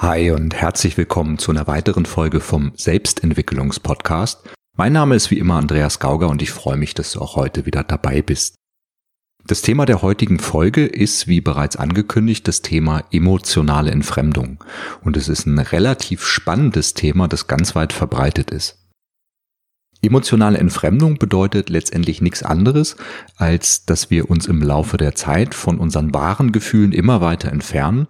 Hi und herzlich willkommen zu einer weiteren Folge vom Selbstentwicklungspodcast. Mein Name ist wie immer Andreas Gauger und ich freue mich, dass du auch heute wieder dabei bist. Das Thema der heutigen Folge ist, wie bereits angekündigt, das Thema emotionale Entfremdung. Und es ist ein relativ spannendes Thema, das ganz weit verbreitet ist. Emotionale Entfremdung bedeutet letztendlich nichts anderes, als dass wir uns im Laufe der Zeit von unseren wahren Gefühlen immer weiter entfernen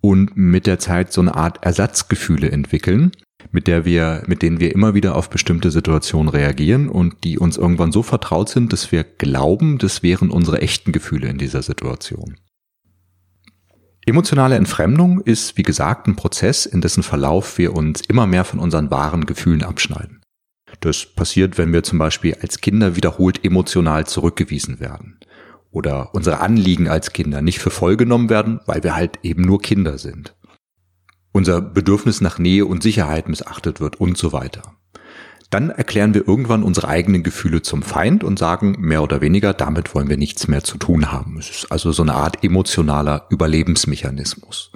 und mit der Zeit so eine Art Ersatzgefühle entwickeln, mit der wir, mit denen wir immer wieder auf bestimmte Situationen reagieren und die uns irgendwann so vertraut sind, dass wir glauben, das wären unsere echten Gefühle in dieser Situation. Emotionale Entfremdung ist, wie gesagt, ein Prozess, in dessen Verlauf wir uns immer mehr von unseren wahren Gefühlen abschneiden. Das passiert, wenn wir zum Beispiel als Kinder wiederholt emotional zurückgewiesen werden oder unsere Anliegen als Kinder nicht für voll genommen werden, weil wir halt eben nur Kinder sind. Unser Bedürfnis nach Nähe und Sicherheit missachtet wird und so weiter. Dann erklären wir irgendwann unsere eigenen Gefühle zum Feind und sagen mehr oder weniger, damit wollen wir nichts mehr zu tun haben. Es ist also so eine Art emotionaler Überlebensmechanismus.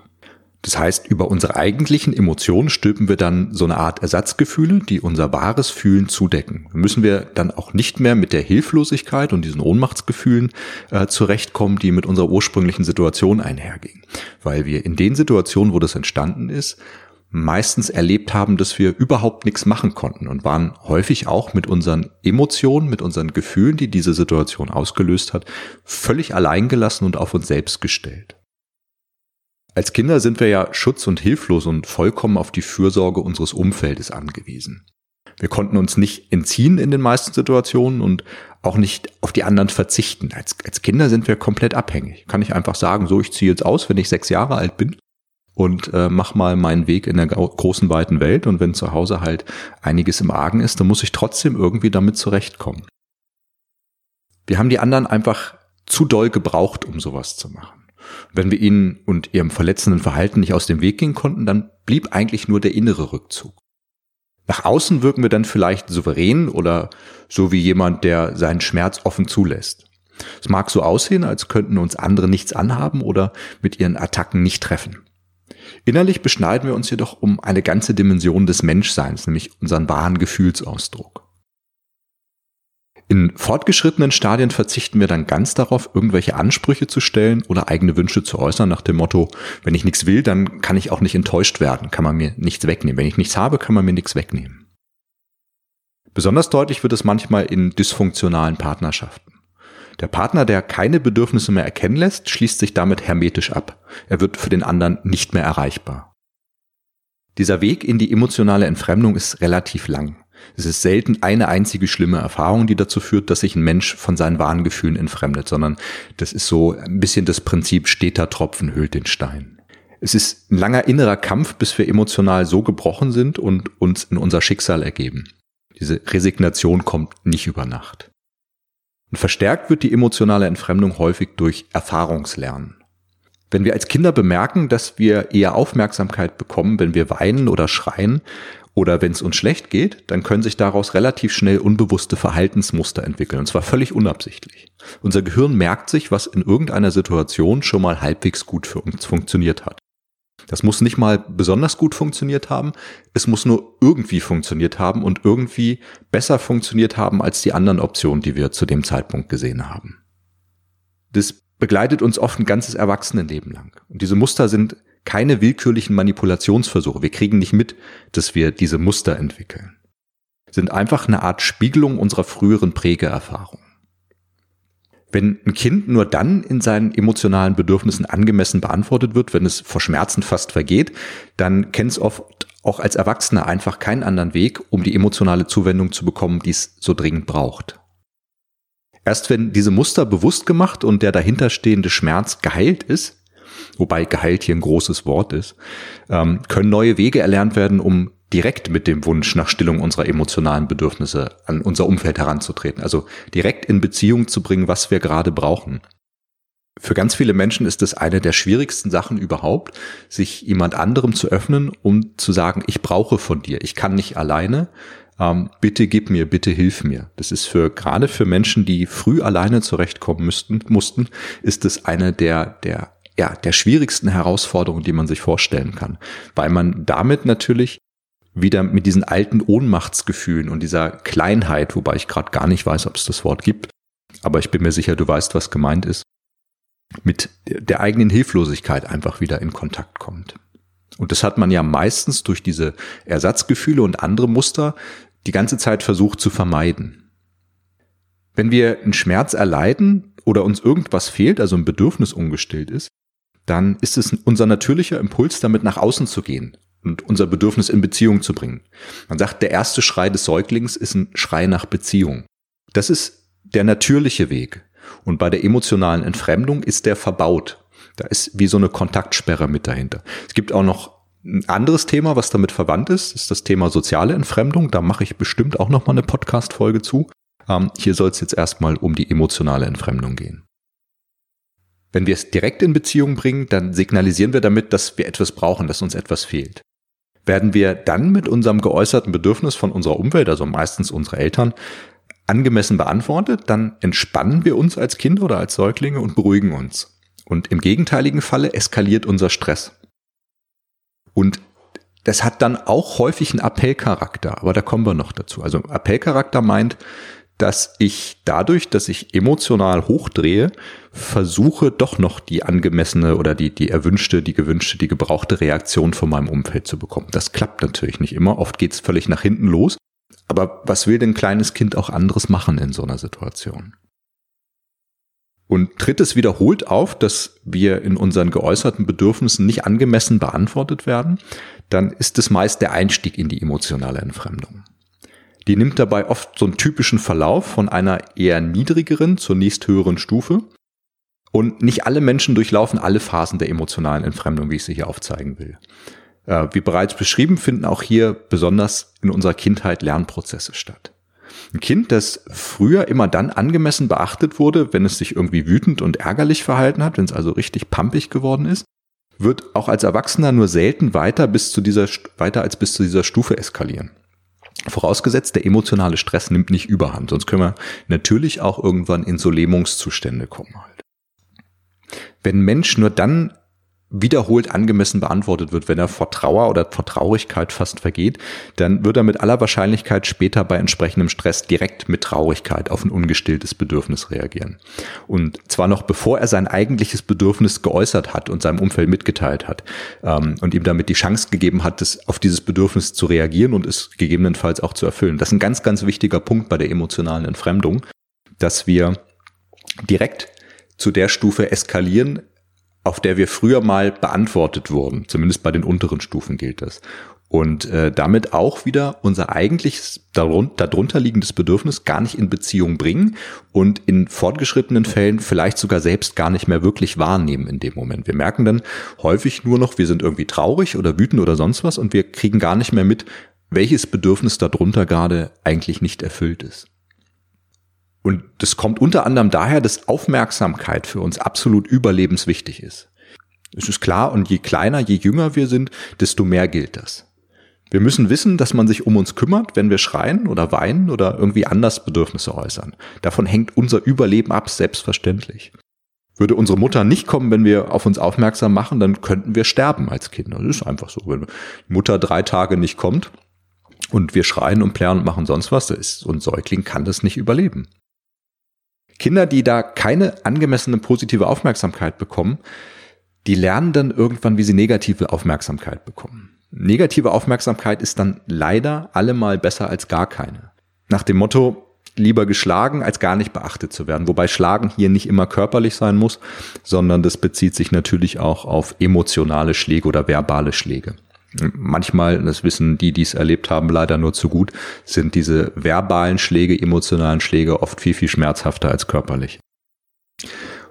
Das heißt, über unsere eigentlichen Emotionen stülpen wir dann so eine Art Ersatzgefühle, die unser wahres Fühlen zudecken. Müssen wir dann auch nicht mehr mit der Hilflosigkeit und diesen Ohnmachtsgefühlen äh, zurechtkommen, die mit unserer ursprünglichen Situation einhergingen. Weil wir in den Situationen, wo das entstanden ist, meistens erlebt haben, dass wir überhaupt nichts machen konnten und waren häufig auch mit unseren Emotionen, mit unseren Gefühlen, die diese Situation ausgelöst hat, völlig alleingelassen und auf uns selbst gestellt. Als Kinder sind wir ja schutz- und hilflos und vollkommen auf die Fürsorge unseres Umfeldes angewiesen. Wir konnten uns nicht entziehen in den meisten Situationen und auch nicht auf die anderen verzichten. Als, als Kinder sind wir komplett abhängig. Kann ich einfach sagen, so ich ziehe jetzt aus, wenn ich sechs Jahre alt bin und äh, mach mal meinen Weg in der großen weiten Welt und wenn zu Hause halt einiges im Argen ist, dann muss ich trotzdem irgendwie damit zurechtkommen. Wir haben die anderen einfach zu doll gebraucht, um sowas zu machen. Wenn wir ihnen und ihrem verletzenden Verhalten nicht aus dem Weg gehen konnten, dann blieb eigentlich nur der innere Rückzug. Nach außen wirken wir dann vielleicht souverän oder so wie jemand, der seinen Schmerz offen zulässt. Es mag so aussehen, als könnten uns andere nichts anhaben oder mit ihren Attacken nicht treffen. Innerlich beschneiden wir uns jedoch um eine ganze Dimension des Menschseins, nämlich unseren wahren Gefühlsausdruck. In fortgeschrittenen Stadien verzichten wir dann ganz darauf, irgendwelche Ansprüche zu stellen oder eigene Wünsche zu äußern nach dem Motto, wenn ich nichts will, dann kann ich auch nicht enttäuscht werden, kann man mir nichts wegnehmen. Wenn ich nichts habe, kann man mir nichts wegnehmen. Besonders deutlich wird es manchmal in dysfunktionalen Partnerschaften. Der Partner, der keine Bedürfnisse mehr erkennen lässt, schließt sich damit hermetisch ab. Er wird für den anderen nicht mehr erreichbar. Dieser Weg in die emotionale Entfremdung ist relativ lang. Es ist selten eine einzige schlimme Erfahrung, die dazu führt, dass sich ein Mensch von seinen wahren Gefühlen entfremdet, sondern das ist so ein bisschen das Prinzip steter Tropfen hüllt den Stein. Es ist ein langer innerer Kampf, bis wir emotional so gebrochen sind und uns in unser Schicksal ergeben. Diese Resignation kommt nicht über Nacht. Und verstärkt wird die emotionale Entfremdung häufig durch Erfahrungslernen. Wenn wir als Kinder bemerken, dass wir eher Aufmerksamkeit bekommen, wenn wir weinen oder schreien, oder wenn es uns schlecht geht, dann können sich daraus relativ schnell unbewusste Verhaltensmuster entwickeln, und zwar völlig unabsichtlich. Unser Gehirn merkt sich, was in irgendeiner Situation schon mal halbwegs gut für uns funktioniert hat. Das muss nicht mal besonders gut funktioniert haben, es muss nur irgendwie funktioniert haben und irgendwie besser funktioniert haben als die anderen Optionen, die wir zu dem Zeitpunkt gesehen haben. Das begleitet uns oft ein ganzes Erwachsenenleben lang. Und diese Muster sind keine willkürlichen Manipulationsversuche. Wir kriegen nicht mit, dass wir diese Muster entwickeln. Sind einfach eine Art Spiegelung unserer früheren Prägeerfahrung. Wenn ein Kind nur dann in seinen emotionalen Bedürfnissen angemessen beantwortet wird, wenn es vor Schmerzen fast vergeht, dann kennt es oft auch als Erwachsener einfach keinen anderen Weg, um die emotionale Zuwendung zu bekommen, die es so dringend braucht. Erst wenn diese Muster bewusst gemacht und der dahinterstehende Schmerz geheilt ist, wobei geheilt hier ein großes Wort ist, ähm, können neue Wege erlernt werden, um direkt mit dem Wunsch nach Stillung unserer emotionalen Bedürfnisse an unser Umfeld heranzutreten. Also direkt in Beziehung zu bringen, was wir gerade brauchen. Für ganz viele Menschen ist es eine der schwierigsten Sachen überhaupt, sich jemand anderem zu öffnen, um zu sagen, ich brauche von dir, ich kann nicht alleine, ähm, bitte gib mir, bitte hilf mir. Das ist für gerade für Menschen, die früh alleine zurechtkommen müssten, mussten, ist es eine der, der ja, der schwierigsten Herausforderungen, die man sich vorstellen kann, weil man damit natürlich wieder mit diesen alten Ohnmachtsgefühlen und dieser Kleinheit, wobei ich gerade gar nicht weiß, ob es das Wort gibt, aber ich bin mir sicher, du weißt, was gemeint ist, mit der eigenen Hilflosigkeit einfach wieder in Kontakt kommt. Und das hat man ja meistens durch diese Ersatzgefühle und andere Muster die ganze Zeit versucht zu vermeiden. Wenn wir einen Schmerz erleiden oder uns irgendwas fehlt, also ein Bedürfnis ungestillt ist, dann ist es unser natürlicher Impuls, damit nach außen zu gehen und unser Bedürfnis in Beziehung zu bringen. Man sagt, der erste Schrei des Säuglings ist ein Schrei nach Beziehung. Das ist der natürliche Weg. Und bei der emotionalen Entfremdung ist der verbaut. Da ist wie so eine Kontaktsperre mit dahinter. Es gibt auch noch ein anderes Thema, was damit verwandt ist, ist das Thema soziale Entfremdung. Da mache ich bestimmt auch noch mal eine Podcast-Folge zu. Ähm, hier soll es jetzt erstmal um die emotionale Entfremdung gehen. Wenn wir es direkt in Beziehung bringen, dann signalisieren wir damit, dass wir etwas brauchen, dass uns etwas fehlt. Werden wir dann mit unserem geäußerten Bedürfnis von unserer Umwelt, also meistens unsere Eltern, angemessen beantwortet, dann entspannen wir uns als Kinder oder als Säuglinge und beruhigen uns. Und im gegenteiligen Falle eskaliert unser Stress. Und das hat dann auch häufig einen Appellcharakter, aber da kommen wir noch dazu. Also Appellcharakter meint, dass ich dadurch, dass ich emotional hochdrehe, versuche doch noch die angemessene oder die, die erwünschte, die gewünschte, die gebrauchte Reaktion von meinem Umfeld zu bekommen. Das klappt natürlich nicht immer. Oft geht es völlig nach hinten los. Aber was will denn ein kleines Kind auch anderes machen in so einer Situation? Und tritt es wiederholt auf, dass wir in unseren geäußerten Bedürfnissen nicht angemessen beantwortet werden, dann ist es meist der Einstieg in die emotionale Entfremdung. Die nimmt dabei oft so einen typischen Verlauf von einer eher niedrigeren zur nächst höheren Stufe. Und nicht alle Menschen durchlaufen alle Phasen der emotionalen Entfremdung, wie ich sie hier aufzeigen will. Äh, wie bereits beschrieben, finden auch hier besonders in unserer Kindheit Lernprozesse statt. Ein Kind, das früher immer dann angemessen beachtet wurde, wenn es sich irgendwie wütend und ärgerlich verhalten hat, wenn es also richtig pampig geworden ist, wird auch als Erwachsener nur selten weiter bis zu dieser, weiter als bis zu dieser Stufe eskalieren. Vorausgesetzt, der emotionale Stress nimmt nicht überhand, sonst können wir natürlich auch irgendwann in so Lähmungszustände kommen halt. Wenn Mensch nur dann wiederholt angemessen beantwortet wird, wenn er vor Trauer oder vor Traurigkeit fast vergeht, dann wird er mit aller Wahrscheinlichkeit später bei entsprechendem Stress direkt mit Traurigkeit auf ein ungestilltes Bedürfnis reagieren. Und zwar noch bevor er sein eigentliches Bedürfnis geäußert hat und seinem Umfeld mitgeteilt hat ähm, und ihm damit die Chance gegeben hat, das, auf dieses Bedürfnis zu reagieren und es gegebenenfalls auch zu erfüllen. Das ist ein ganz, ganz wichtiger Punkt bei der emotionalen Entfremdung, dass wir direkt zu der Stufe eskalieren, auf der wir früher mal beantwortet wurden. Zumindest bei den unteren Stufen gilt das. Und äh, damit auch wieder unser eigentliches darunter, darunter liegendes Bedürfnis gar nicht in Beziehung bringen und in fortgeschrittenen Fällen vielleicht sogar selbst gar nicht mehr wirklich wahrnehmen in dem Moment. Wir merken dann häufig nur noch, wir sind irgendwie traurig oder wütend oder sonst was und wir kriegen gar nicht mehr mit, welches Bedürfnis darunter gerade eigentlich nicht erfüllt ist. Und das kommt unter anderem daher, dass Aufmerksamkeit für uns absolut überlebenswichtig ist. Es ist klar, und je kleiner, je jünger wir sind, desto mehr gilt das. Wir müssen wissen, dass man sich um uns kümmert, wenn wir schreien oder weinen oder irgendwie anders Bedürfnisse äußern. Davon hängt unser Überleben ab, selbstverständlich. Würde unsere Mutter nicht kommen, wenn wir auf uns aufmerksam machen, dann könnten wir sterben als Kinder. Das ist einfach so. Wenn die Mutter drei Tage nicht kommt und wir schreien und plären und machen sonst was, ist, so ein Säugling kann das nicht überleben. Kinder, die da keine angemessene positive Aufmerksamkeit bekommen, die lernen dann irgendwann, wie sie negative Aufmerksamkeit bekommen. Negative Aufmerksamkeit ist dann leider allemal besser als gar keine. Nach dem Motto, lieber geschlagen, als gar nicht beachtet zu werden. Wobei Schlagen hier nicht immer körperlich sein muss, sondern das bezieht sich natürlich auch auf emotionale Schläge oder verbale Schläge. Manchmal, das wissen die, die es erlebt haben, leider nur zu gut, sind diese verbalen Schläge, emotionalen Schläge oft viel, viel schmerzhafter als körperlich.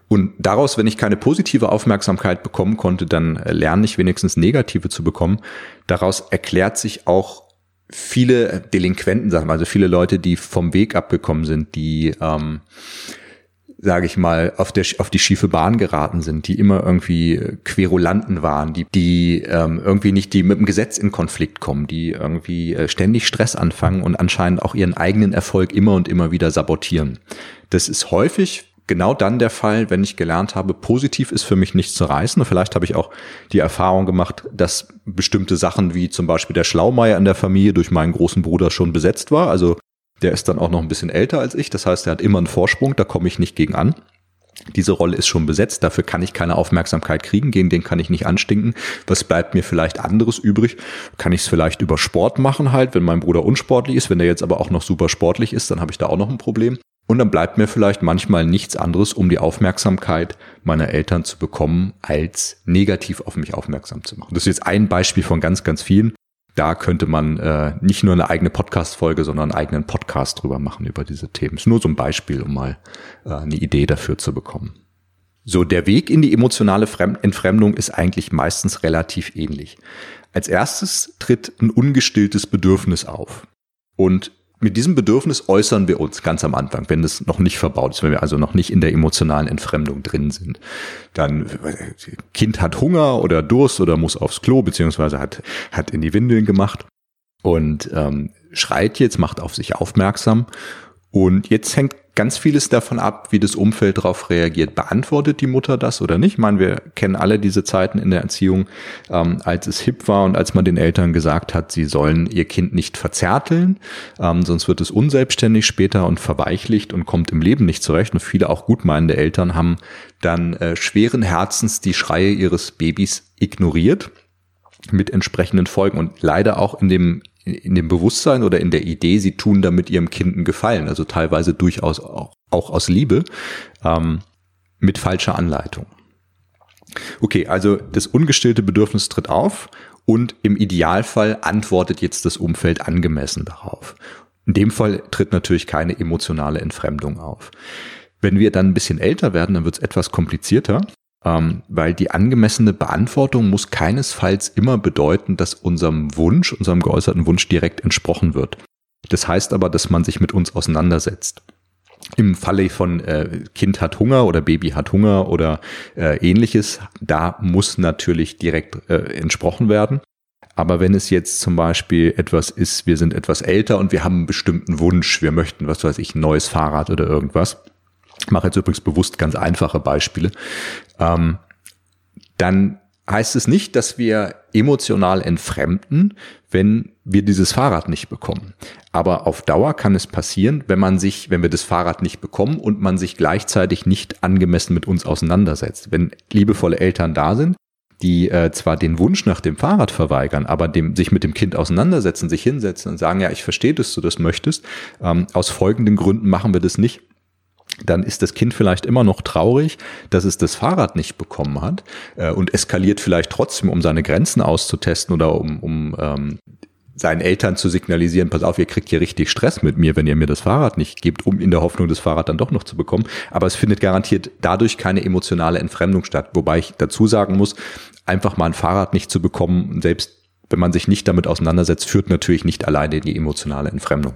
Und daraus, wenn ich keine positive Aufmerksamkeit bekommen konnte, dann lerne ich wenigstens negative zu bekommen. Daraus erklärt sich auch viele Delinquenten, also viele Leute, die vom Weg abgekommen sind, die ähm, sage ich mal, auf, der, auf die schiefe Bahn geraten sind, die immer irgendwie Querulanten waren, die, die ähm, irgendwie nicht, die mit dem Gesetz in Konflikt kommen, die irgendwie äh, ständig Stress anfangen und anscheinend auch ihren eigenen Erfolg immer und immer wieder sabotieren. Das ist häufig genau dann der Fall, wenn ich gelernt habe, positiv ist für mich nicht zu reißen. Und vielleicht habe ich auch die Erfahrung gemacht, dass bestimmte Sachen wie zum Beispiel der Schlaumeier in der Familie durch meinen großen Bruder schon besetzt war. Also der ist dann auch noch ein bisschen älter als ich. Das heißt, er hat immer einen Vorsprung, da komme ich nicht gegen an. Diese Rolle ist schon besetzt, dafür kann ich keine Aufmerksamkeit kriegen, gegen den kann ich nicht anstinken. Was bleibt mir vielleicht anderes übrig? Kann ich es vielleicht über Sport machen halt, wenn mein Bruder unsportlich ist, wenn er jetzt aber auch noch super sportlich ist, dann habe ich da auch noch ein Problem. Und dann bleibt mir vielleicht manchmal nichts anderes, um die Aufmerksamkeit meiner Eltern zu bekommen, als negativ auf mich aufmerksam zu machen. Das ist jetzt ein Beispiel von ganz, ganz vielen. Da könnte man äh, nicht nur eine eigene Podcast-Folge, sondern einen eigenen Podcast drüber machen über diese Themen. Ist nur so ein Beispiel, um mal äh, eine Idee dafür zu bekommen. So, der Weg in die emotionale Entfremdung ist eigentlich meistens relativ ähnlich. Als erstes tritt ein ungestilltes Bedürfnis auf. Und mit diesem Bedürfnis äußern wir uns ganz am Anfang, wenn es noch nicht verbaut ist, wenn wir also noch nicht in der emotionalen Entfremdung drin sind. Dann Kind hat Hunger oder Durst oder muss aufs Klo beziehungsweise hat hat in die Windeln gemacht und ähm, schreit jetzt, macht auf sich aufmerksam und jetzt hängt ganz vieles davon ab, wie das Umfeld darauf reagiert. Beantwortet die Mutter das oder nicht? Ich meine, wir kennen alle diese Zeiten in der Erziehung, ähm, als es hip war und als man den Eltern gesagt hat, sie sollen ihr Kind nicht verzärteln, ähm, sonst wird es unselbstständig später und verweichlicht und kommt im Leben nicht zurecht. Und viele auch gutmeinende Eltern haben dann äh, schweren Herzens die Schreie ihres Babys ignoriert mit entsprechenden Folgen und leider auch in dem in dem Bewusstsein oder in der Idee, sie tun damit ihrem Kind einen Gefallen, also teilweise durchaus auch, auch aus Liebe, ähm, mit falscher Anleitung. Okay, also das ungestillte Bedürfnis tritt auf und im Idealfall antwortet jetzt das Umfeld angemessen darauf. In dem Fall tritt natürlich keine emotionale Entfremdung auf. Wenn wir dann ein bisschen älter werden, dann wird es etwas komplizierter ähm, weil die angemessene Beantwortung muss keinesfalls immer bedeuten, dass unserem Wunsch, unserem geäußerten Wunsch direkt entsprochen wird. Das heißt aber, dass man sich mit uns auseinandersetzt. Im Falle von äh, Kind hat Hunger oder Baby hat Hunger oder äh, ähnliches, da muss natürlich direkt äh, entsprochen werden. Aber wenn es jetzt zum Beispiel etwas ist, wir sind etwas älter und wir haben einen bestimmten Wunsch, wir möchten, was weiß ich, ein neues Fahrrad oder irgendwas, ich mache jetzt übrigens bewusst ganz einfache Beispiele, ähm, dann heißt es nicht, dass wir emotional entfremden, wenn wir dieses Fahrrad nicht bekommen. Aber auf Dauer kann es passieren, wenn man sich, wenn wir das Fahrrad nicht bekommen und man sich gleichzeitig nicht angemessen mit uns auseinandersetzt. Wenn liebevolle Eltern da sind, die äh, zwar den Wunsch nach dem Fahrrad verweigern, aber dem, sich mit dem Kind auseinandersetzen, sich hinsetzen und sagen, ja, ich verstehe, dass du das möchtest. Ähm, aus folgenden Gründen machen wir das nicht dann ist das Kind vielleicht immer noch traurig, dass es das Fahrrad nicht bekommen hat äh, und eskaliert vielleicht trotzdem, um seine Grenzen auszutesten oder um, um ähm, seinen Eltern zu signalisieren, pass auf, ihr kriegt hier richtig Stress mit mir, wenn ihr mir das Fahrrad nicht gebt, um in der Hoffnung, das Fahrrad dann doch noch zu bekommen. Aber es findet garantiert dadurch keine emotionale Entfremdung statt. Wobei ich dazu sagen muss, einfach mal ein Fahrrad nicht zu bekommen, selbst wenn man sich nicht damit auseinandersetzt, führt natürlich nicht alleine in die emotionale Entfremdung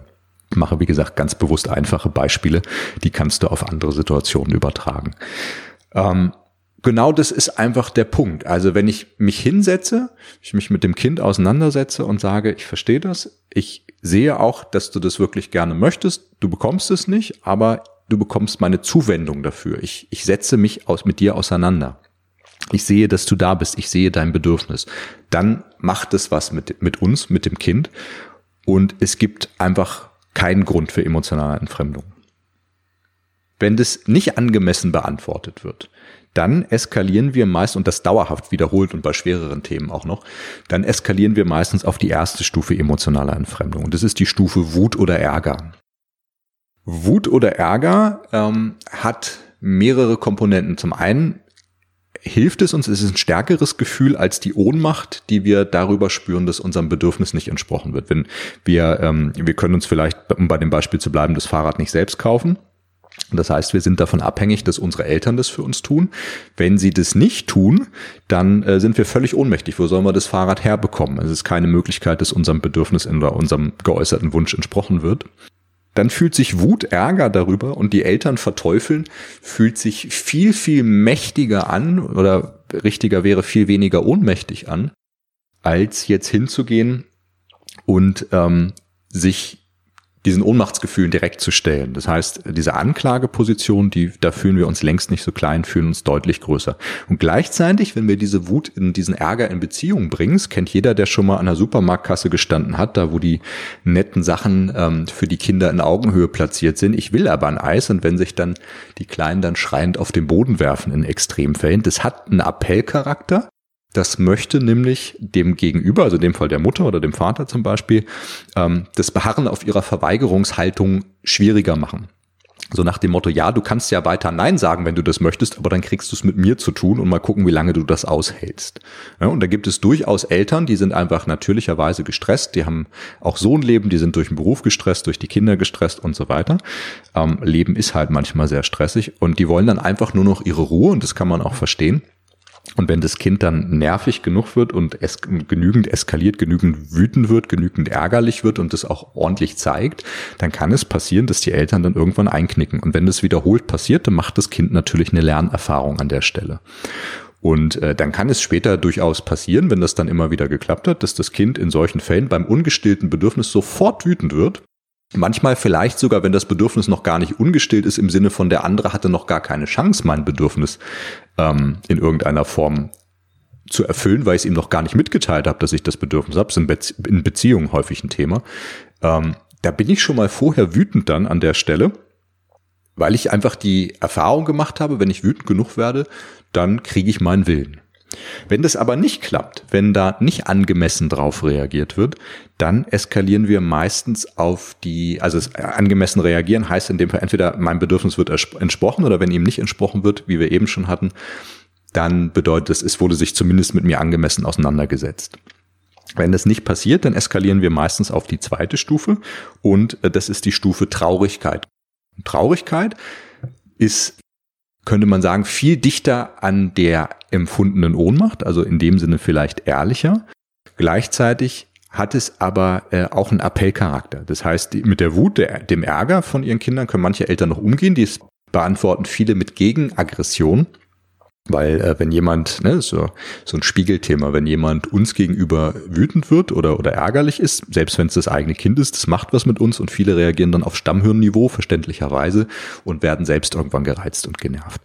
mache, wie gesagt, ganz bewusst einfache Beispiele, die kannst du auf andere Situationen übertragen. Ähm, genau das ist einfach der Punkt. Also wenn ich mich hinsetze, ich mich mit dem Kind auseinandersetze und sage, ich verstehe das, ich sehe auch, dass du das wirklich gerne möchtest, du bekommst es nicht, aber du bekommst meine Zuwendung dafür. Ich, ich setze mich aus, mit dir auseinander. Ich sehe, dass du da bist, ich sehe dein Bedürfnis. Dann macht es was mit, mit uns, mit dem Kind. Und es gibt einfach kein Grund für emotionale Entfremdung. Wenn das nicht angemessen beantwortet wird, dann eskalieren wir meist, und das dauerhaft wiederholt und bei schwereren Themen auch noch, dann eskalieren wir meistens auf die erste Stufe emotionaler Entfremdung. Und das ist die Stufe Wut oder Ärger. Wut oder Ärger ähm, hat mehrere Komponenten. Zum einen hilft es uns, es ist ein stärkeres Gefühl als die Ohnmacht, die wir darüber spüren, dass unserem Bedürfnis nicht entsprochen wird. Wenn wir, ähm, wir können uns vielleicht, um bei dem Beispiel zu bleiben, das Fahrrad nicht selbst kaufen. Das heißt, wir sind davon abhängig, dass unsere Eltern das für uns tun. Wenn sie das nicht tun, dann äh, sind wir völlig ohnmächtig. Wo sollen wir das Fahrrad herbekommen? Es ist keine Möglichkeit, dass unserem Bedürfnis oder unserem geäußerten Wunsch entsprochen wird dann fühlt sich Wut, Ärger darüber und die Eltern verteufeln, fühlt sich viel, viel mächtiger an oder richtiger wäre viel weniger ohnmächtig an, als jetzt hinzugehen und ähm, sich diesen Ohnmachtsgefühlen direkt zu stellen. Das heißt, diese Anklageposition, die, da fühlen wir uns längst nicht so klein, fühlen uns deutlich größer. Und gleichzeitig, wenn wir diese Wut in diesen Ärger in Beziehung bringen, kennt jeder, der schon mal an der Supermarktkasse gestanden hat, da wo die netten Sachen ähm, für die Kinder in Augenhöhe platziert sind. Ich will aber ein Eis und wenn sich dann die Kleinen dann schreiend auf den Boden werfen in Extremfällen, das hat einen Appellcharakter. Das möchte nämlich dem Gegenüber, also dem Fall der Mutter oder dem Vater zum Beispiel, ähm, das Beharren auf ihrer Verweigerungshaltung schwieriger machen. So nach dem Motto, ja, du kannst ja weiter Nein sagen, wenn du das möchtest, aber dann kriegst du es mit mir zu tun und mal gucken, wie lange du das aushältst. Ja, und da gibt es durchaus Eltern, die sind einfach natürlicherweise gestresst, die haben auch so ein Leben, die sind durch den Beruf gestresst, durch die Kinder gestresst und so weiter. Ähm, Leben ist halt manchmal sehr stressig und die wollen dann einfach nur noch ihre Ruhe und das kann man auch verstehen. Und wenn das Kind dann nervig genug wird und es genügend eskaliert, genügend wütend wird, genügend ärgerlich wird und das auch ordentlich zeigt, dann kann es passieren, dass die Eltern dann irgendwann einknicken. Und wenn das wiederholt passiert, dann macht das Kind natürlich eine Lernerfahrung an der Stelle. Und äh, dann kann es später durchaus passieren, wenn das dann immer wieder geklappt hat, dass das Kind in solchen Fällen beim ungestillten Bedürfnis sofort wütend wird Manchmal vielleicht sogar, wenn das Bedürfnis noch gar nicht ungestillt ist, im Sinne von der andere hatte noch gar keine Chance, mein Bedürfnis ähm, in irgendeiner Form zu erfüllen, weil ich es ihm noch gar nicht mitgeteilt habe, dass ich das Bedürfnis habe. Das ist in, Beziehungen häufig ein Thema. Ähm, da bin ich schon mal vorher wütend dann an der Stelle, weil ich einfach die Erfahrung gemacht habe, wenn ich wütend genug werde, dann kriege ich meinen Willen. Wenn das aber nicht klappt, wenn da nicht angemessen drauf reagiert wird, dann eskalieren wir meistens auf die, also angemessen reagieren heißt in dem Fall entweder mein Bedürfnis wird entsprochen oder wenn ihm nicht entsprochen wird, wie wir eben schon hatten, dann bedeutet es, es wurde sich zumindest mit mir angemessen auseinandergesetzt. Wenn das nicht passiert, dann eskalieren wir meistens auf die zweite Stufe und äh, das ist die Stufe Traurigkeit. Traurigkeit ist könnte man sagen, viel dichter an der empfundenen Ohnmacht, also in dem Sinne vielleicht ehrlicher. Gleichzeitig hat es aber äh, auch einen Appellcharakter. Das heißt, mit der Wut, der, dem Ärger von ihren Kindern können manche Eltern noch umgehen. Die beantworten viele mit Gegenaggression. Weil äh, wenn jemand, ne, so, so ein Spiegelthema, wenn jemand uns gegenüber wütend wird oder, oder ärgerlich ist, selbst wenn es das eigene Kind ist, das macht was mit uns und viele reagieren dann auf Stammhirnniveau, verständlicherweise, und werden selbst irgendwann gereizt und genervt.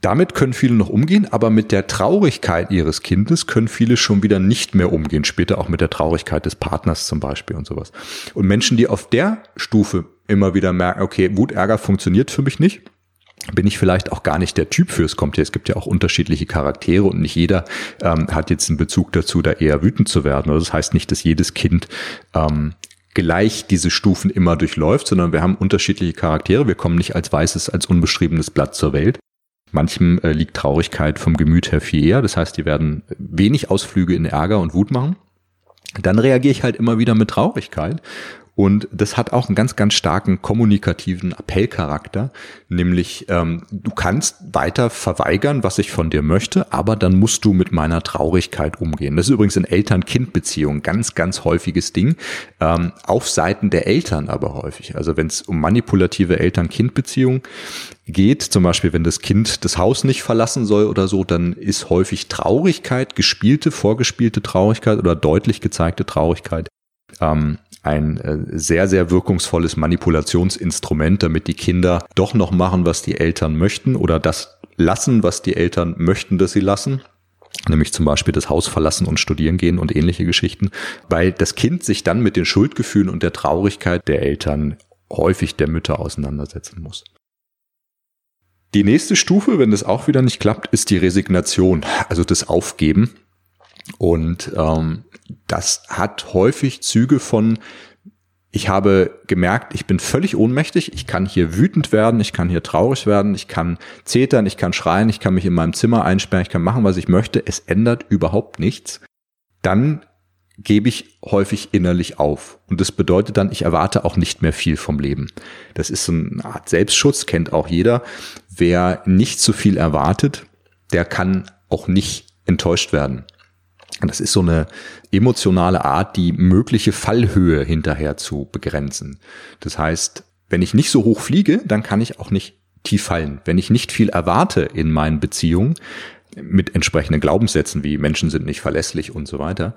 Damit können viele noch umgehen, aber mit der Traurigkeit ihres Kindes können viele schon wieder nicht mehr umgehen. Später auch mit der Traurigkeit des Partners zum Beispiel und sowas. Und Menschen, die auf der Stufe immer wieder merken, okay, Wut, Ärger funktioniert für mich nicht, bin ich vielleicht auch gar nicht der Typ für. Es kommt ja, es gibt ja auch unterschiedliche Charaktere und nicht jeder ähm, hat jetzt einen Bezug dazu, da eher wütend zu werden. Also das heißt nicht, dass jedes Kind ähm, gleich diese Stufen immer durchläuft, sondern wir haben unterschiedliche Charaktere. Wir kommen nicht als weißes, als unbeschriebenes Blatt zur Welt. Manchem äh, liegt Traurigkeit vom Gemüt her viel eher. Das heißt, die werden wenig Ausflüge in Ärger und Wut machen. Dann reagiere ich halt immer wieder mit Traurigkeit und das hat auch einen ganz, ganz starken kommunikativen Appellcharakter, nämlich ähm, du kannst weiter verweigern, was ich von dir möchte, aber dann musst du mit meiner Traurigkeit umgehen. Das ist übrigens in Eltern-Kind-Beziehungen ganz, ganz häufiges Ding, ähm, auf Seiten der Eltern aber häufig. Also wenn es um manipulative Eltern-Kind-Beziehungen geht, zum Beispiel wenn das Kind das Haus nicht verlassen soll oder so, dann ist häufig Traurigkeit, gespielte, vorgespielte Traurigkeit oder deutlich gezeigte Traurigkeit ähm, ein äh, sehr, sehr wirkungsvolles Manipulationsinstrument, damit die Kinder doch noch machen, was die Eltern möchten oder das lassen, was die Eltern möchten, dass sie lassen nämlich zum Beispiel das Haus verlassen und studieren gehen und ähnliche Geschichten, weil das Kind sich dann mit den Schuldgefühlen und der Traurigkeit der Eltern häufig der Mütter auseinandersetzen muss. Die nächste Stufe, wenn das auch wieder nicht klappt, ist die Resignation, also das Aufgeben. Und ähm, das hat häufig Züge von, ich habe gemerkt, ich bin völlig ohnmächtig, ich kann hier wütend werden, ich kann hier traurig werden, ich kann zetern, ich kann schreien, ich kann mich in meinem Zimmer einsperren, ich kann machen, was ich möchte, es ändert überhaupt nichts. Dann gebe ich häufig innerlich auf. Und das bedeutet dann, ich erwarte auch nicht mehr viel vom Leben. Das ist so eine Art Selbstschutz, kennt auch jeder. Wer nicht zu viel erwartet, der kann auch nicht enttäuscht werden. Das ist so eine emotionale Art, die mögliche Fallhöhe hinterher zu begrenzen. Das heißt, wenn ich nicht so hoch fliege, dann kann ich auch nicht tief fallen. Wenn ich nicht viel erwarte in meinen Beziehungen mit entsprechenden Glaubenssätzen wie Menschen sind nicht verlässlich und so weiter,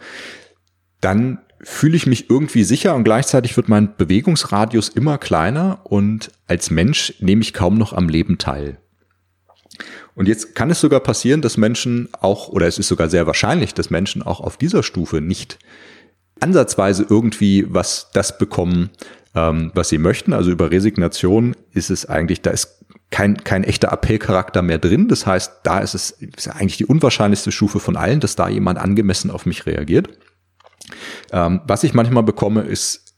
dann fühle ich mich irgendwie sicher und gleichzeitig wird mein Bewegungsradius immer kleiner und als Mensch nehme ich kaum noch am Leben teil. Und jetzt kann es sogar passieren, dass Menschen auch, oder es ist sogar sehr wahrscheinlich, dass Menschen auch auf dieser Stufe nicht ansatzweise irgendwie was das bekommen, ähm, was sie möchten. Also über Resignation ist es eigentlich, da ist kein, kein echter Appellcharakter mehr drin. Das heißt, da ist es ist eigentlich die unwahrscheinlichste Stufe von allen, dass da jemand angemessen auf mich reagiert. Ähm, was ich manchmal bekomme, ist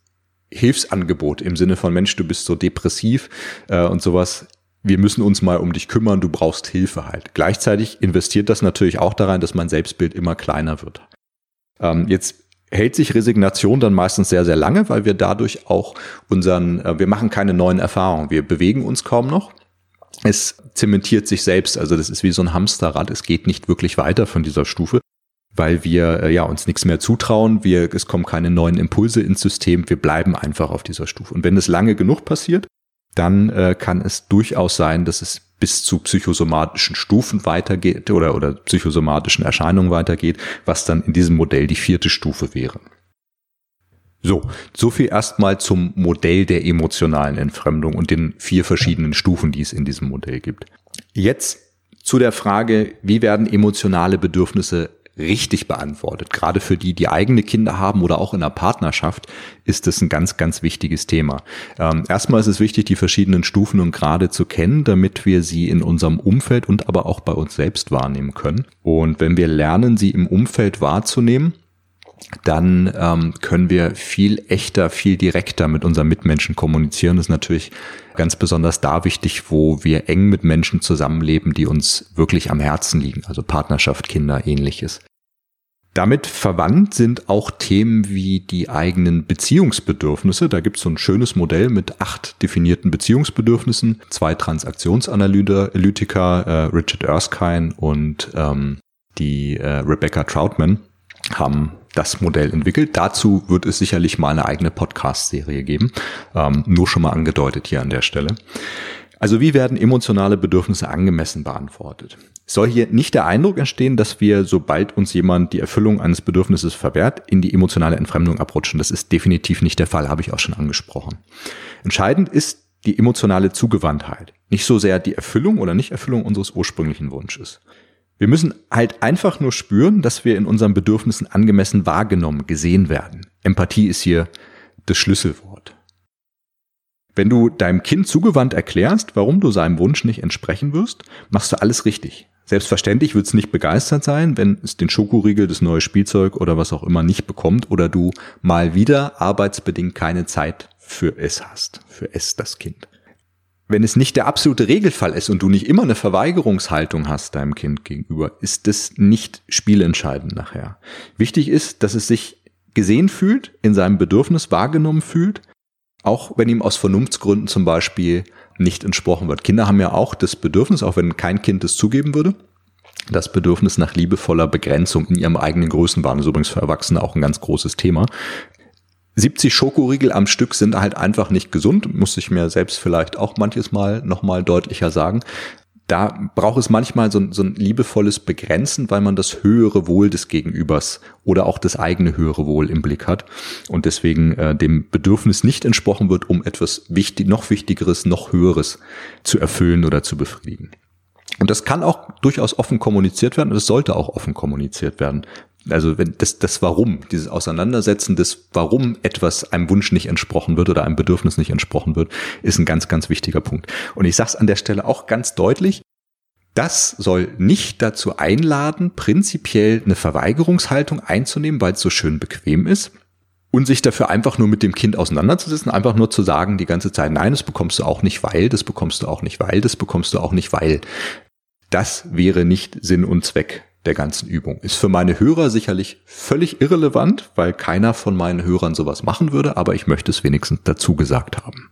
Hilfsangebot im Sinne von Mensch, du bist so depressiv äh, und sowas. Wir müssen uns mal um dich kümmern, du brauchst Hilfe halt. Gleichzeitig investiert das natürlich auch daran, dass mein Selbstbild immer kleiner wird. Ähm, jetzt hält sich Resignation dann meistens sehr, sehr lange, weil wir dadurch auch unseren, äh, wir machen keine neuen Erfahrungen, wir bewegen uns kaum noch. Es zementiert sich selbst, also das ist wie so ein Hamsterrad, es geht nicht wirklich weiter von dieser Stufe, weil wir äh, ja uns nichts mehr zutrauen, wir, es kommen keine neuen Impulse ins System, wir bleiben einfach auf dieser Stufe. Und wenn es lange genug passiert, dann äh, kann es durchaus sein, dass es bis zu psychosomatischen Stufen weitergeht oder, oder psychosomatischen Erscheinungen weitergeht, was dann in diesem Modell die vierte Stufe wäre. So, so viel erstmal zum Modell der emotionalen Entfremdung und den vier verschiedenen Stufen, die es in diesem Modell gibt. Jetzt zu der Frage, wie werden emotionale Bedürfnisse richtig beantwortet. Gerade für die, die eigene Kinder haben oder auch in einer Partnerschaft, ist das ein ganz, ganz wichtiges Thema. Ähm, erstmal ist es wichtig, die verschiedenen Stufen und Grade zu kennen, damit wir sie in unserem Umfeld und aber auch bei uns selbst wahrnehmen können. Und wenn wir lernen, sie im Umfeld wahrzunehmen, dann ähm, können wir viel echter, viel direkter mit unseren Mitmenschen kommunizieren. Das ist natürlich ganz besonders da wichtig, wo wir eng mit Menschen zusammenleben, die uns wirklich am Herzen liegen, also Partnerschaft, Kinder, ähnliches. Damit verwandt sind auch Themen wie die eigenen Beziehungsbedürfnisse. Da gibt es so ein schönes Modell mit acht definierten Beziehungsbedürfnissen. Zwei Transaktionsanalytiker, äh, Richard Erskine und ähm, die äh, Rebecca Troutman, haben das Modell entwickelt. Dazu wird es sicherlich mal eine eigene Podcast-Serie geben. Ähm, nur schon mal angedeutet hier an der Stelle. Also wie werden emotionale Bedürfnisse angemessen beantwortet? Soll hier nicht der Eindruck entstehen, dass wir, sobald uns jemand die Erfüllung eines Bedürfnisses verwehrt, in die emotionale Entfremdung abrutschen. Das ist definitiv nicht der Fall, habe ich auch schon angesprochen. Entscheidend ist die emotionale Zugewandtheit, nicht so sehr die Erfüllung oder Nichterfüllung unseres ursprünglichen Wunsches. Wir müssen halt einfach nur spüren, dass wir in unseren Bedürfnissen angemessen wahrgenommen, gesehen werden. Empathie ist hier das Schlüsselwort. Wenn du deinem Kind zugewandt erklärst, warum du seinem Wunsch nicht entsprechen wirst, machst du alles richtig. Selbstverständlich wird es nicht begeistert sein, wenn es den Schokoriegel, das neue Spielzeug oder was auch immer nicht bekommt oder du mal wieder arbeitsbedingt keine Zeit für es hast, für es das Kind. Wenn es nicht der absolute Regelfall ist und du nicht immer eine Verweigerungshaltung hast deinem Kind gegenüber, ist das nicht spielentscheidend nachher. Wichtig ist, dass es sich gesehen fühlt, in seinem Bedürfnis wahrgenommen fühlt auch wenn ihm aus Vernunftsgründen zum Beispiel nicht entsprochen wird. Kinder haben ja auch das Bedürfnis, auch wenn kein Kind es zugeben würde, das Bedürfnis nach liebevoller Begrenzung in ihrem eigenen Größenwahn. Ist übrigens für Erwachsene auch ein ganz großes Thema. 70 Schokoriegel am Stück sind halt einfach nicht gesund, muss ich mir selbst vielleicht auch manches Mal nochmal deutlicher sagen da braucht es manchmal so, so ein liebevolles Begrenzen, weil man das höhere Wohl des Gegenübers oder auch das eigene höhere Wohl im Blick hat und deswegen äh, dem Bedürfnis nicht entsprochen wird, um etwas wichtig, noch Wichtigeres, noch Höheres zu erfüllen oder zu befriedigen. Und das kann auch durchaus offen kommuniziert werden und es sollte auch offen kommuniziert werden. Also wenn das, das Warum, dieses Auseinandersetzen des Warum etwas einem Wunsch nicht entsprochen wird oder einem Bedürfnis nicht entsprochen wird, ist ein ganz, ganz wichtiger Punkt. Und ich sage es an der Stelle auch ganz deutlich, das soll nicht dazu einladen, prinzipiell eine Verweigerungshaltung einzunehmen, weil es so schön bequem ist. Und sich dafür einfach nur mit dem Kind auseinanderzusetzen, einfach nur zu sagen die ganze Zeit, nein, das bekommst du auch nicht, weil, das bekommst du auch nicht, weil, das bekommst du auch nicht, weil. Das wäre nicht Sinn und Zweck der ganzen Übung. Ist für meine Hörer sicherlich völlig irrelevant, weil keiner von meinen Hörern sowas machen würde, aber ich möchte es wenigstens dazu gesagt haben.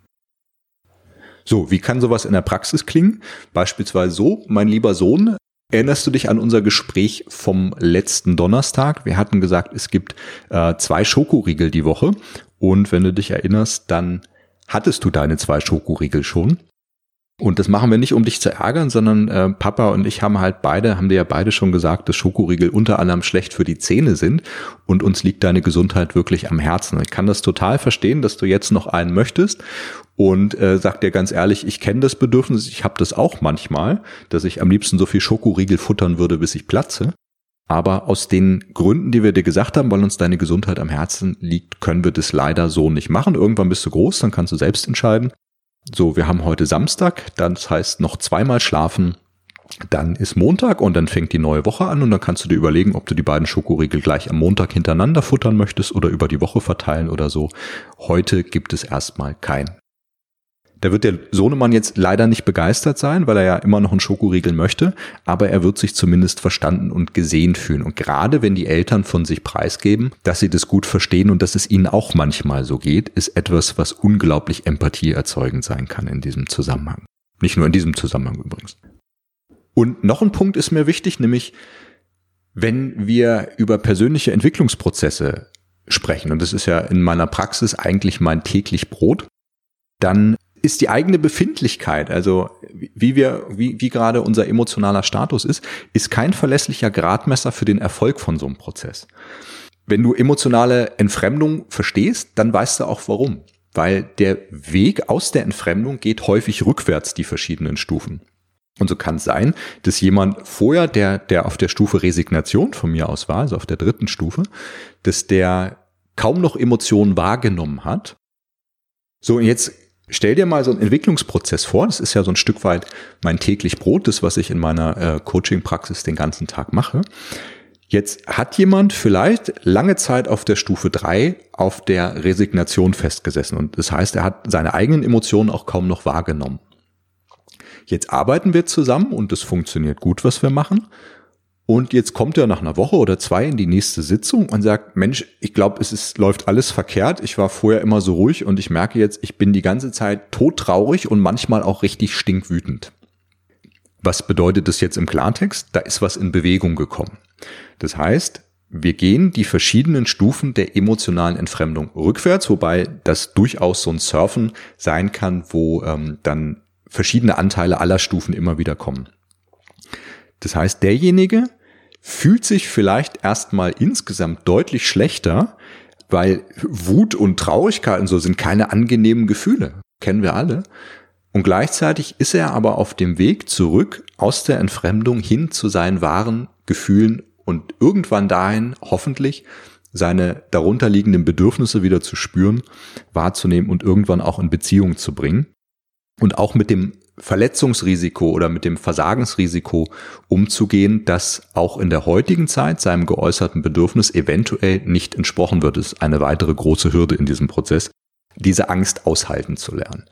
So, wie kann sowas in der Praxis klingen? Beispielsweise so, mein lieber Sohn, erinnerst du dich an unser Gespräch vom letzten Donnerstag? Wir hatten gesagt, es gibt äh, zwei Schokoriegel die Woche und wenn du dich erinnerst, dann hattest du deine zwei Schokoriegel schon. Und das machen wir nicht, um dich zu ärgern, sondern äh, Papa und ich haben halt beide, haben dir ja beide schon gesagt, dass Schokoriegel unter anderem schlecht für die Zähne sind und uns liegt deine Gesundheit wirklich am Herzen. Ich kann das total verstehen, dass du jetzt noch einen möchtest und äh, sag dir ganz ehrlich, ich kenne das Bedürfnis, ich habe das auch manchmal, dass ich am liebsten so viel Schokoriegel futtern würde, bis ich platze. Aber aus den Gründen, die wir dir gesagt haben, weil uns deine Gesundheit am Herzen liegt, können wir das leider so nicht machen. Irgendwann bist du groß, dann kannst du selbst entscheiden. So, wir haben heute Samstag, das heißt noch zweimal schlafen, dann ist Montag und dann fängt die neue Woche an und dann kannst du dir überlegen, ob du die beiden Schokoriegel gleich am Montag hintereinander futtern möchtest oder über die Woche verteilen oder so. Heute gibt es erstmal kein da wird der Sohnemann jetzt leider nicht begeistert sein, weil er ja immer noch einen Schokoriegel möchte, aber er wird sich zumindest verstanden und gesehen fühlen. Und gerade wenn die Eltern von sich preisgeben, dass sie das gut verstehen und dass es ihnen auch manchmal so geht, ist etwas, was unglaublich Empathie erzeugend sein kann in diesem Zusammenhang. Nicht nur in diesem Zusammenhang übrigens. Und noch ein Punkt ist mir wichtig, nämlich wenn wir über persönliche Entwicklungsprozesse sprechen, und das ist ja in meiner Praxis eigentlich mein täglich Brot, dann ist die eigene Befindlichkeit, also wie wir, wie, wie gerade unser emotionaler Status ist, ist kein verlässlicher Gradmesser für den Erfolg von so einem Prozess. Wenn du emotionale Entfremdung verstehst, dann weißt du auch warum. Weil der Weg aus der Entfremdung geht häufig rückwärts die verschiedenen Stufen. Und so kann es sein, dass jemand vorher, der, der auf der Stufe Resignation von mir aus war, also auf der dritten Stufe, dass der kaum noch Emotionen wahrgenommen hat. So, jetzt Stell dir mal so einen Entwicklungsprozess vor. Das ist ja so ein Stück weit mein täglich Brot, das, was ich in meiner äh, Coaching-Praxis den ganzen Tag mache. Jetzt hat jemand vielleicht lange Zeit auf der Stufe drei auf der Resignation festgesessen. Und das heißt, er hat seine eigenen Emotionen auch kaum noch wahrgenommen. Jetzt arbeiten wir zusammen und es funktioniert gut, was wir machen. Und jetzt kommt er nach einer Woche oder zwei in die nächste Sitzung und sagt, Mensch, ich glaube, es ist, läuft alles verkehrt. Ich war vorher immer so ruhig und ich merke jetzt, ich bin die ganze Zeit todtraurig und manchmal auch richtig stinkwütend. Was bedeutet das jetzt im Klartext? Da ist was in Bewegung gekommen. Das heißt, wir gehen die verschiedenen Stufen der emotionalen Entfremdung rückwärts, wobei das durchaus so ein Surfen sein kann, wo ähm, dann verschiedene Anteile aller Stufen immer wieder kommen. Das heißt, derjenige, fühlt sich vielleicht erstmal insgesamt deutlich schlechter, weil Wut und Traurigkeit und so sind keine angenehmen Gefühle. Kennen wir alle. Und gleichzeitig ist er aber auf dem Weg zurück aus der Entfremdung hin zu seinen wahren Gefühlen und irgendwann dahin hoffentlich seine darunterliegenden Bedürfnisse wieder zu spüren, wahrzunehmen und irgendwann auch in Beziehung zu bringen. Und auch mit dem Verletzungsrisiko oder mit dem Versagensrisiko umzugehen, das auch in der heutigen Zeit seinem geäußerten Bedürfnis eventuell nicht entsprochen wird. Ist eine weitere große Hürde in diesem Prozess, diese Angst aushalten zu lernen.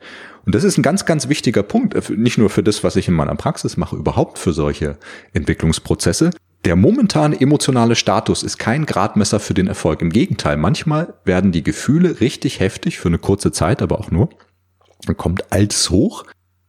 Und das ist ein ganz, ganz wichtiger Punkt, äh, nicht nur für das, was ich in meiner Praxis mache, überhaupt für solche Entwicklungsprozesse. Der momentane emotionale Status ist kein Gradmesser für den Erfolg. Im Gegenteil, manchmal werden die Gefühle richtig heftig für eine kurze Zeit, aber auch nur. Dann kommt Altes hoch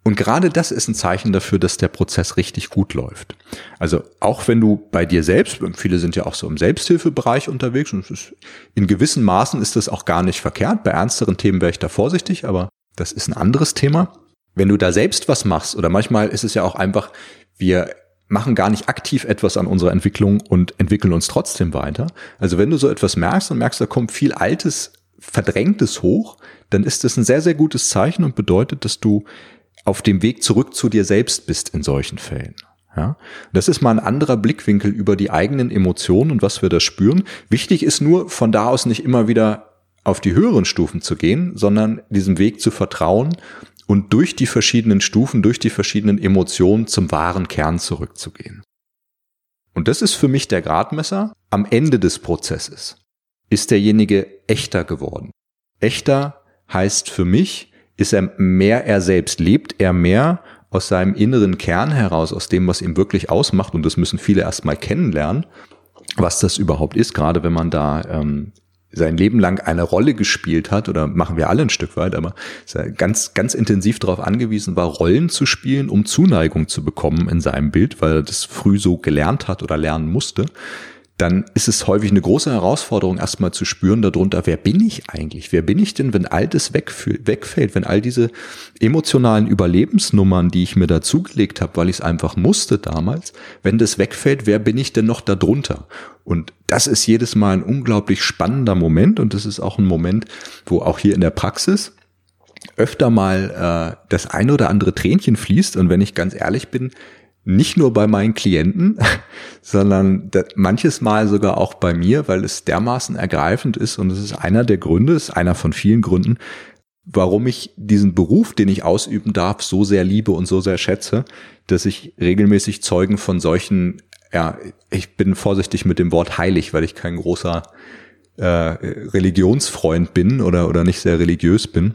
und gerade das ist ein Zeichen dafür, dass der Prozess richtig gut läuft. Also auch wenn du bei dir selbst, viele sind ja auch so im Selbsthilfebereich unterwegs und ist, in gewissen Maßen ist das auch gar nicht verkehrt. Bei ernsteren Themen wäre ich da vorsichtig, aber das ist ein anderes Thema. Wenn du da selbst was machst oder manchmal ist es ja auch einfach, wir machen gar nicht aktiv etwas an unserer Entwicklung und entwickeln uns trotzdem weiter. Also wenn du so etwas merkst und merkst, da kommt viel Altes, Verdrängtes hoch, dann ist das ein sehr, sehr gutes Zeichen und bedeutet, dass du auf dem Weg zurück zu dir selbst bist in solchen Fällen. Ja, das ist mal ein anderer Blickwinkel über die eigenen Emotionen und was wir da spüren. Wichtig ist nur, von da aus nicht immer wieder auf die höheren Stufen zu gehen, sondern diesem Weg zu vertrauen und durch die verschiedenen Stufen, durch die verschiedenen Emotionen zum wahren Kern zurückzugehen. Und das ist für mich der Gradmesser am Ende des Prozesses. Ist derjenige echter geworden? Echter heißt für mich, ist er mehr er selbst, lebt er mehr aus seinem inneren Kern heraus, aus dem, was ihm wirklich ausmacht. Und das müssen viele erstmal kennenlernen, was das überhaupt ist, gerade wenn man da ähm, sein Leben lang eine Rolle gespielt hat, oder machen wir alle ein Stück weit, aber ganz, ganz intensiv darauf angewiesen war, Rollen zu spielen, um Zuneigung zu bekommen in seinem Bild, weil er das früh so gelernt hat oder lernen musste dann ist es häufig eine große Herausforderung, erstmal zu spüren darunter, wer bin ich eigentlich? Wer bin ich denn, wenn all das wegfällt, wenn all diese emotionalen Überlebensnummern, die ich mir dazugelegt habe, weil ich es einfach musste damals, wenn das wegfällt, wer bin ich denn noch darunter? Und das ist jedes Mal ein unglaublich spannender Moment und das ist auch ein Moment, wo auch hier in der Praxis öfter mal äh, das eine oder andere Tränchen fließt und wenn ich ganz ehrlich bin, nicht nur bei meinen Klienten, sondern manches Mal sogar auch bei mir, weil es dermaßen ergreifend ist und es ist einer der Gründe, ist einer von vielen Gründen, warum ich diesen Beruf, den ich ausüben darf, so sehr liebe und so sehr schätze, dass ich regelmäßig Zeugen von solchen, ja, ich bin vorsichtig mit dem Wort heilig, weil ich kein großer äh, Religionsfreund bin oder, oder nicht sehr religiös bin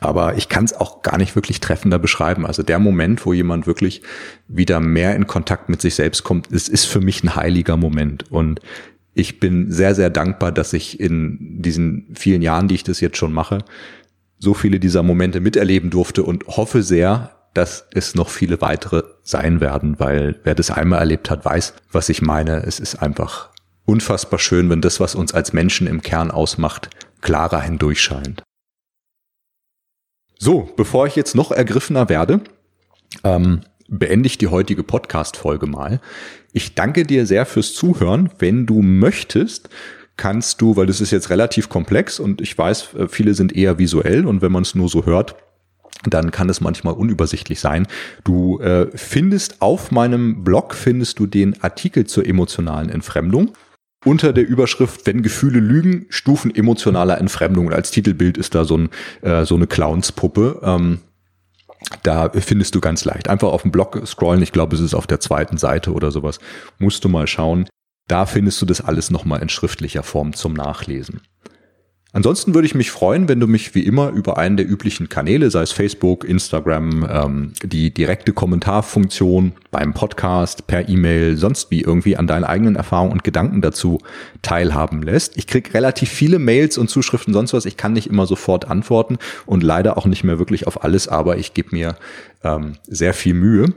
aber ich kann es auch gar nicht wirklich treffender beschreiben. Also der Moment, wo jemand wirklich wieder mehr in Kontakt mit sich selbst kommt, es ist für mich ein heiliger Moment. Und ich bin sehr, sehr dankbar, dass ich in diesen vielen Jahren, die ich das jetzt schon mache, so viele dieser Momente miterleben durfte und hoffe sehr, dass es noch viele weitere sein werden, weil wer das einmal erlebt hat, weiß, was ich meine. Es ist einfach unfassbar schön, wenn das, was uns als Menschen im Kern ausmacht, klarer hindurchscheint. So, bevor ich jetzt noch ergriffener werde, ähm, beende ich die heutige Podcast-Folge mal. Ich danke dir sehr fürs Zuhören. Wenn du möchtest, kannst du, weil das ist jetzt relativ komplex und ich weiß, äh, viele sind eher visuell und wenn man es nur so hört, dann kann es manchmal unübersichtlich sein. Du äh, findest auf meinem Blog findest du den Artikel zur emotionalen Entfremdung unter der Überschrift Wenn Gefühle lügen, Stufen emotionaler Entfremdung. Und als Titelbild ist da so, ein, äh, so eine Clownspuppe. Ähm, da findest du ganz leicht. Einfach auf dem Blog scrollen. Ich glaube, es ist auf der zweiten Seite oder sowas. Musst du mal schauen. Da findest du das alles nochmal in schriftlicher Form zum Nachlesen. Ansonsten würde ich mich freuen, wenn du mich wie immer über einen der üblichen Kanäle, sei es Facebook, Instagram, ähm, die direkte Kommentarfunktion beim Podcast, per E-Mail, sonst wie irgendwie an deinen eigenen Erfahrungen und Gedanken dazu teilhaben lässt. Ich krieg relativ viele Mails und Zuschriften, sonst was. Ich kann nicht immer sofort antworten und leider auch nicht mehr wirklich auf alles, aber ich gebe mir ähm, sehr viel Mühe.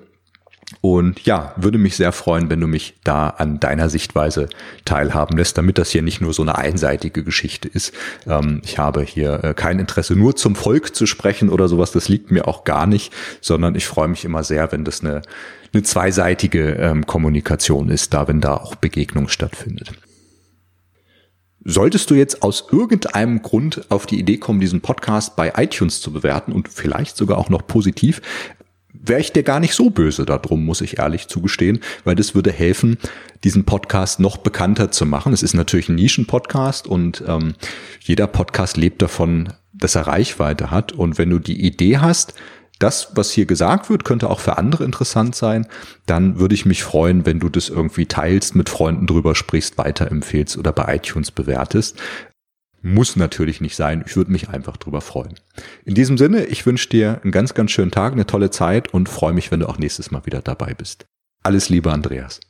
Und ja, würde mich sehr freuen, wenn du mich da an deiner Sichtweise teilhaben lässt, damit das hier nicht nur so eine einseitige Geschichte ist. Ähm, ich habe hier äh, kein Interesse, nur zum Volk zu sprechen oder sowas. Das liegt mir auch gar nicht, sondern ich freue mich immer sehr, wenn das eine, eine zweiseitige ähm, Kommunikation ist, da wenn da auch Begegnung stattfindet. Solltest du jetzt aus irgendeinem Grund auf die Idee kommen, diesen Podcast bei iTunes zu bewerten und vielleicht sogar auch noch positiv, wäre ich dir gar nicht so böse darum, muss ich ehrlich zugestehen, weil das würde helfen, diesen Podcast noch bekannter zu machen. Es ist natürlich ein Nischen-Podcast und ähm, jeder Podcast lebt davon, dass er Reichweite hat. Und wenn du die Idee hast, das, was hier gesagt wird, könnte auch für andere interessant sein, dann würde ich mich freuen, wenn du das irgendwie teilst, mit Freunden drüber sprichst, weiterempfehlst oder bei iTunes bewertest. Muss natürlich nicht sein. Ich würde mich einfach drüber freuen. In diesem Sinne, ich wünsche dir einen ganz, ganz schönen Tag, eine tolle Zeit und freue mich, wenn du auch nächstes Mal wieder dabei bist. Alles Liebe, Andreas.